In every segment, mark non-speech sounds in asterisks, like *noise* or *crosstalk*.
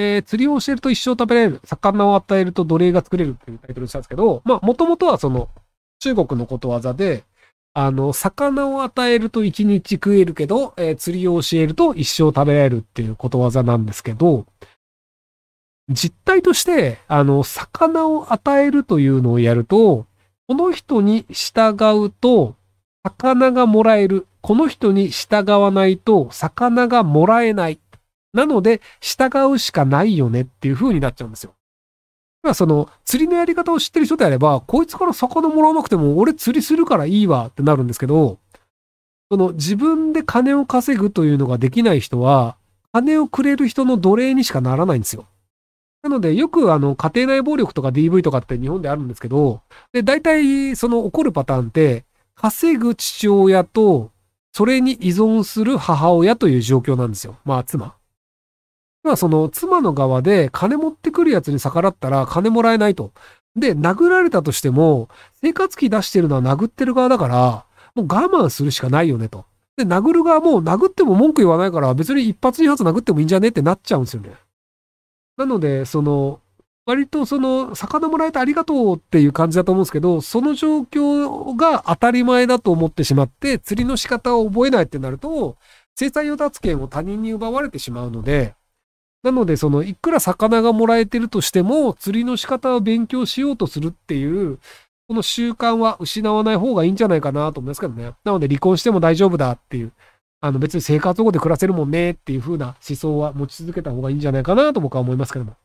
えー、釣りを教えると一生食べられる、魚を与えると奴隷が作れるっていうタイトルにしたんですけど、まあ、もともとはその、中国のことわざで、あの、魚を与えると一日食えるけど、えー、釣りを教えると一生食べられるっていうことわざなんですけど、実態として、あの、魚を与えるというのをやると、この人に従うと、魚がもらえる。この人に従わないと、魚がもらえない。なので、従うしかないよねっていう風になっちゃうんですよ。まあ、その、釣りのやり方を知ってる人であれば、こいつから魚もらわなくても、俺釣りするからいいわってなるんですけど、その、自分で金を稼ぐというのができない人は、金をくれる人の奴隷にしかならないんですよ。なので、よくあの、家庭内暴力とか DV とかって日本であるんですけど、で、大体、その起こるパターンって、稼ぐ父親と、それに依存する母親という状況なんですよ。まあ、妻。まあ、その、妻の側で金持ってくるやつに逆らったら金もらえないと。で、殴られたとしても、生活費出してるのは殴ってる側だから、もう我慢するしかないよねと。で、殴る側も殴っても文句言わないから別に一発二発殴ってもいいんじゃねってなっちゃうんですよね。なので、その、割とその、魚もらえてありがとうっていう感じだと思うんですけど、その状況が当たり前だと思ってしまって、釣りの仕方を覚えないってなると、制裁与奪権を他人に奪われてしまうので、なので、その、いくら魚がもらえてるとしても、釣りの仕方を勉強しようとするっていう、この習慣は失わない方がいいんじゃないかなと思いますけどね。なので、離婚しても大丈夫だっていう、あの別に生活保護で暮らせるもんねっていう風な思想は持ち続けた方がいいんじゃないかなと僕は思いますけども。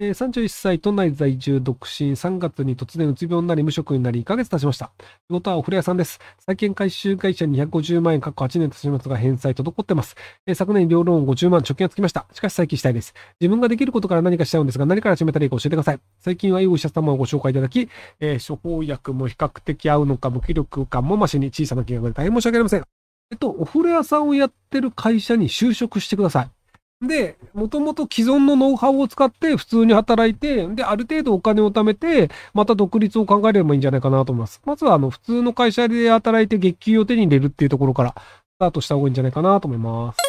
えー、31歳、都内在住、独身、3月に突然うつ病になり無職になり1ヶ月経ちました。仕事はお風呂屋さんです。債券回収会社250万円、過去8年経ちますが返済滞ってます。えー、昨年両ローン50万、貯金がつきました。しかし再起したいです。自分ができることから何かしちゃうんですが、何から始めたらいいか教えてください。最近はいいお医者様をご紹介いただき、えー、処方薬も比較的合うのか、無気力感も増しに小さな金額で大変申し訳ありません。えっと、お風呂屋さんをやってる会社に就職してください。で、もともと既存のノウハウを使って普通に働いて、で、ある程度お金を貯めて、また独立を考えればいいんじゃないかなと思います。まずは、あの、普通の会社で働いて月給を手に入れるっていうところからスタートした方がいいんじゃないかなと思います。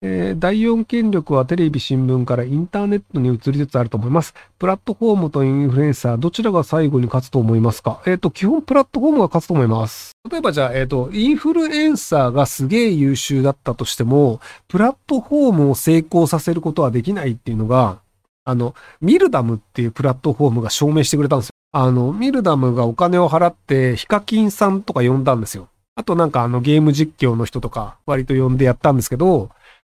えー、第4権力はテレビ、新聞からインターネットに移りつつあると思います。プラットフォームとインフルエンサー、どちらが最後に勝つと思いますか？えっ、ー、と、基本プラットフォームが勝つと思います。例えばじゃあ、えっ、ー、と、インフルエンサーがすげえ優秀だったとしても、プラットフォームを成功させることはできないっていうのが、あの、ミルダムっていうプラットフォームが証明してくれたんですよ。あの、ミルダムがお金を払って、ヒカキンさんとか呼んだんですよ。あとなんかあのゲーム実況の人とか割と呼んでやったんですけど、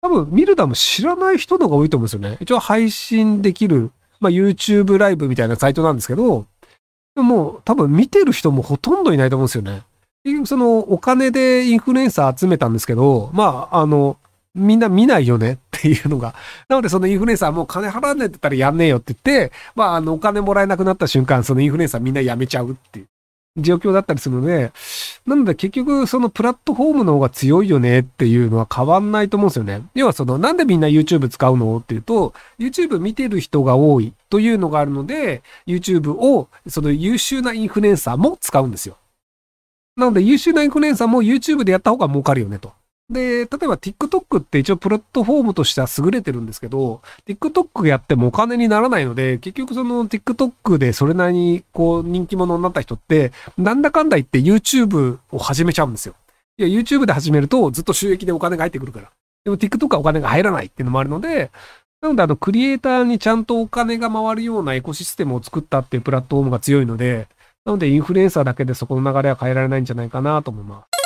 多分、ミルダム知らない人の方が多いと思うんですよね。一応配信できる、まあ、YouTube ライブみたいなサイトなんですけど、でも多分見てる人もほとんどいないと思うんですよね。そのお金でインフルエンサー集めたんですけど、まあ、あの、みんな見ないよね *laughs* っていうのが。なのでそのインフルエンサーもう金払わないって言ったらやんねえよって言って、まあ、あの、お金もらえなくなった瞬間、そのインフルエンサーみんな辞めちゃうっていう。状況だったりするので、なので結局そのプラットフォームの方が強いよねっていうのは変わんないと思うんですよね。要はそのなんでみんな YouTube 使うのっていうと、YouTube 見てる人が多いというのがあるので、YouTube をその優秀なインフルエンサーも使うんですよ。なので優秀なインフルエンサーも YouTube でやった方が儲かるよねと。で、例えば TikTok って一応プラットフォームとしては優れてるんですけど、TikTok やってもお金にならないので、結局その TikTok でそれなりにこう人気者になった人って、なんだかんだ言って YouTube を始めちゃうんですよ。いや、YouTube で始めるとずっと収益でお金が入ってくるから。でも TikTok はお金が入らないっていうのもあるので、なのであのクリエイターにちゃんとお金が回るようなエコシステムを作ったっていうプラットフォームが強いので、なのでインフルエンサーだけでそこの流れは変えられないんじゃないかなと思います。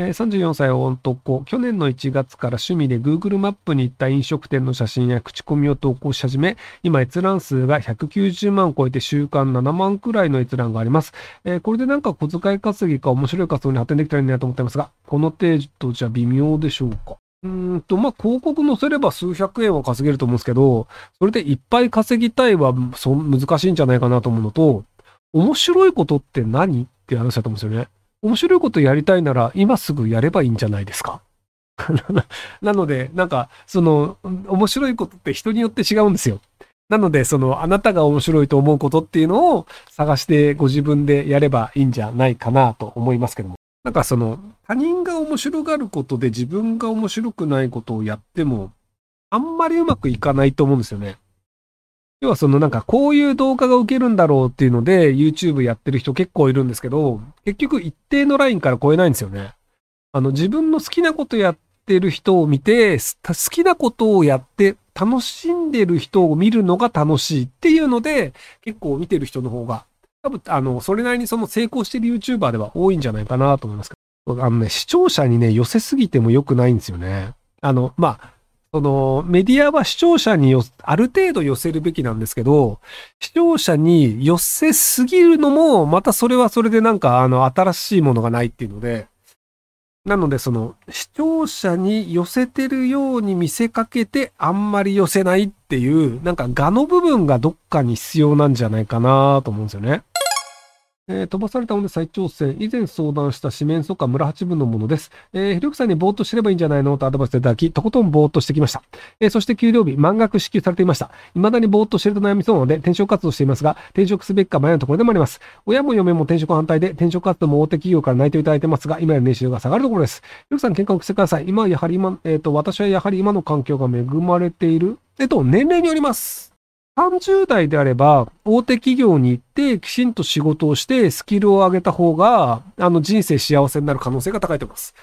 えー、34歳男、去年の1月から趣味で Google マップに行った飲食店の写真や口コミを投稿し始め、今閲覧数が190万を超えて週間7万くらいの閲覧があります。えー、これでなんか小遣い稼ぎか面白い活動に発展できたらいいなと思ってますが、この程度じゃ微妙でしょうか？うんと、まあ、広告載せれば数百円は稼げると思うんですけど、それでいっぱい稼ぎたいはそ難しいんじゃないかなと思うのと、面白いことって何？って話だと思うんですよね。面白いことやりたいなら今すぐやればいいんじゃないですか？*laughs* なので、なんか、その、面白いことって人によって違うんですよ。なので、その、あなたが面白いと思うことっていうのを探してご自分でやればいいんじゃないかなと思いますけども。なんかその、他人が面白がることで自分が面白くないことをやっても、あんまりうまくいかないと思うんですよね。要はそのなんかこういう動画が受けるんだろうっていうので YouTube やってる人結構いるんですけど、結局一定のラインから超えないんですよね。あの自分の好きなことやってる人を見て、好きなことをやって楽しんでる人を見るのが楽しいっていうので、結構見てる人の方が、多分あの、それなりにその成功してる YouTuber では多いんじゃないかなと思いますけど、あのね、視聴者にね、寄せすぎても良くないんですよね。あの、まあ、そのメディアは視聴者によある程度寄せるべきなんですけど、視聴者に寄せすぎるのも、またそれはそれでなんかあの新しいものがないっていうので、なのでその視聴者に寄せてるように見せかけてあんまり寄せないっていう、なんか画の部分がどっかに必要なんじゃないかなと思うんですよね。えー、飛ばされたので再挑戦。以前相談した四面楚歌村八分のものです。えー、ひろくさんにぼーっとしてればいいんじゃないの？とアドバイスいただき、とことんぼーっとしてきました。えー、そして給料日、満額支給されていました。未だにぼーっとしてると悩みそうなので、転職活動していますが、転職すべきか迷うところでもあります。親も嫁も転職反対で、転職活動も大手企業から内定いただいてますが、今より年収が下がるところです。ひろくさん、喧嘩をしてください。今はやはり今、えっ、ー、と、私はやはり今の環境が恵まれている。えっと、年齢によります。30代であれば、大手企業に行って、きちんと仕事をして、スキルを上げた方が、あの、人生幸せになる可能性が高いと思います。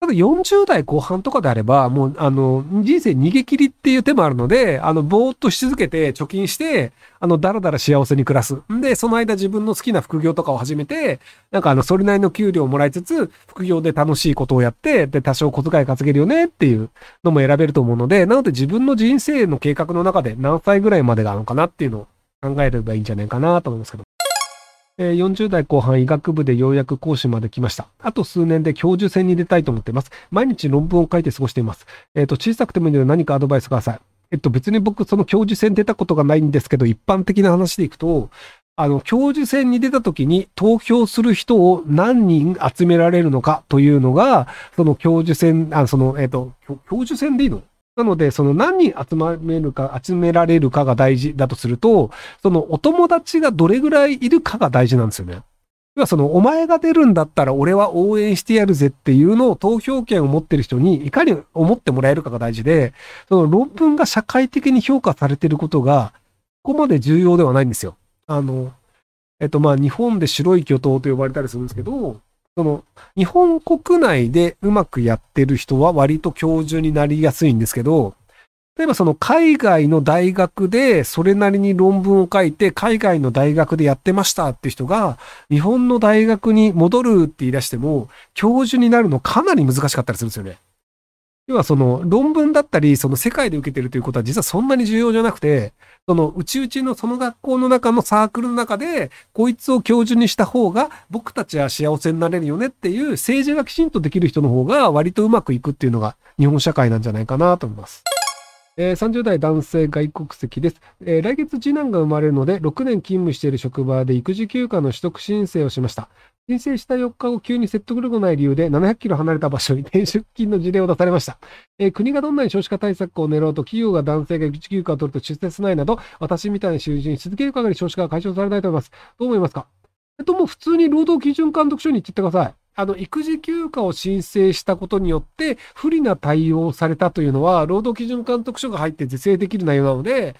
ただ40代後半とかであれば、もう、あの、人生逃げ切りっていう手もあるので、あの、ぼーっとし続けて貯金して、あの、だらだら幸せに暮らす。んで、その間自分の好きな副業とかを始めて、なんかあの、それなりの給料をもらいつつ、副業で楽しいことをやって、で、多少小遣い稼げるよねっていうのも選べると思うので、なので自分の人生の計画の中で何歳ぐらいまでがあるのかなっていうのを考えればいいんじゃないかなと思いますけど。え40代後半医学部でようやく講師まで来ました。あと数年で教授選に出たいと思っています。毎日論文を書いて過ごしています。えっ、ー、と、小さくてもいいので何かアドバイスください。えっと、別に僕、その教授選出たことがないんですけど、一般的な話でいくと、あの、教授選に出た時に投票する人を何人集められるのかというのが、その教授選、あその、えっ、と、教授選でいいの？なので、その何人集めるか、集められるかが大事だとすると、そのお友達がどれぐらいいるかが大事なんですよね。要はその、お前が出るんだったら俺は応援してやるぜっていうのを投票権を持ってる人にいかに思ってもらえるかが大事で、その論文が社会的に評価されてることが、ここまで重要ではないんですよ。あの、えっとまあ日本で白い巨頭と呼ばれたりするんですけど、その、日本国内でうまくやってる人は割と教授になりやすいんですけど、例えばその海外の大学でそれなりに論文を書いて海外の大学でやってましたって人が日本の大学に戻るって言い出しても教授になるのかなり難しかったりするんですよね。要はその論文だったりその世界で受けてるということは実はそんなに重要じゃなくてそのうちうちのその学校の中のサークルの中で、こいつを教授にした方が、僕たちは幸せになれるよねっていう政治がきちんとできる人の方が割とうまくいくっていうのが日本社会なんじゃないかなと思います。えー、30代男性外国籍です、えー、来月次男が生まれるので、6年勤務している職場で育児休暇の取得申請をしました。申請した4日後、急に説得力のない理由で700キロ離れた場所に転出金の事例を出されました。えー、国がどんなに少子化対策を練ろうと、企業が男性が育児休暇を取ると出世しないなど、私みたいな囚人に続ける限り少子化が解消されないと思います。どう思いますか？えっと、もう普通に労働基準監督署に行ってください。あの、育児休暇を申請したことによって、不利な対応をされたというのは、労働基準監督署が入って是正できる内容なので、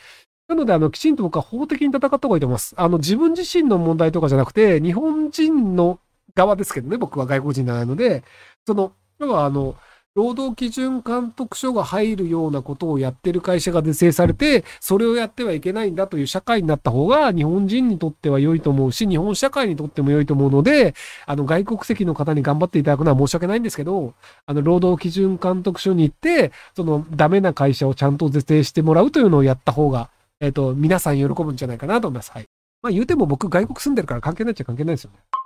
なので、あの、きちんと僕は法的に戦った方がいいと思います。あの、自分自身の問題とかじゃなくて、日本人の側ですけどね、僕は外国人じゃないので、その、要はあの、労働基準監督署が入るようなことをやってる会社が是正されて、それをやってはいけないんだという社会になった方が日本人にとっては良いと思うし、日本社会にとっても良いと思うので、あの外国籍の方に頑張っていただくのは申し訳ないんですけど、あの労働基準監督署に行って、そのダメな会社をちゃんと是正してもらうというのをやった方が、えっ、ー、と、皆さん喜ぶんじゃないかなと思います。はい。まあ言うても僕外国住んでるから関係ないっちゃ関係ないですよね。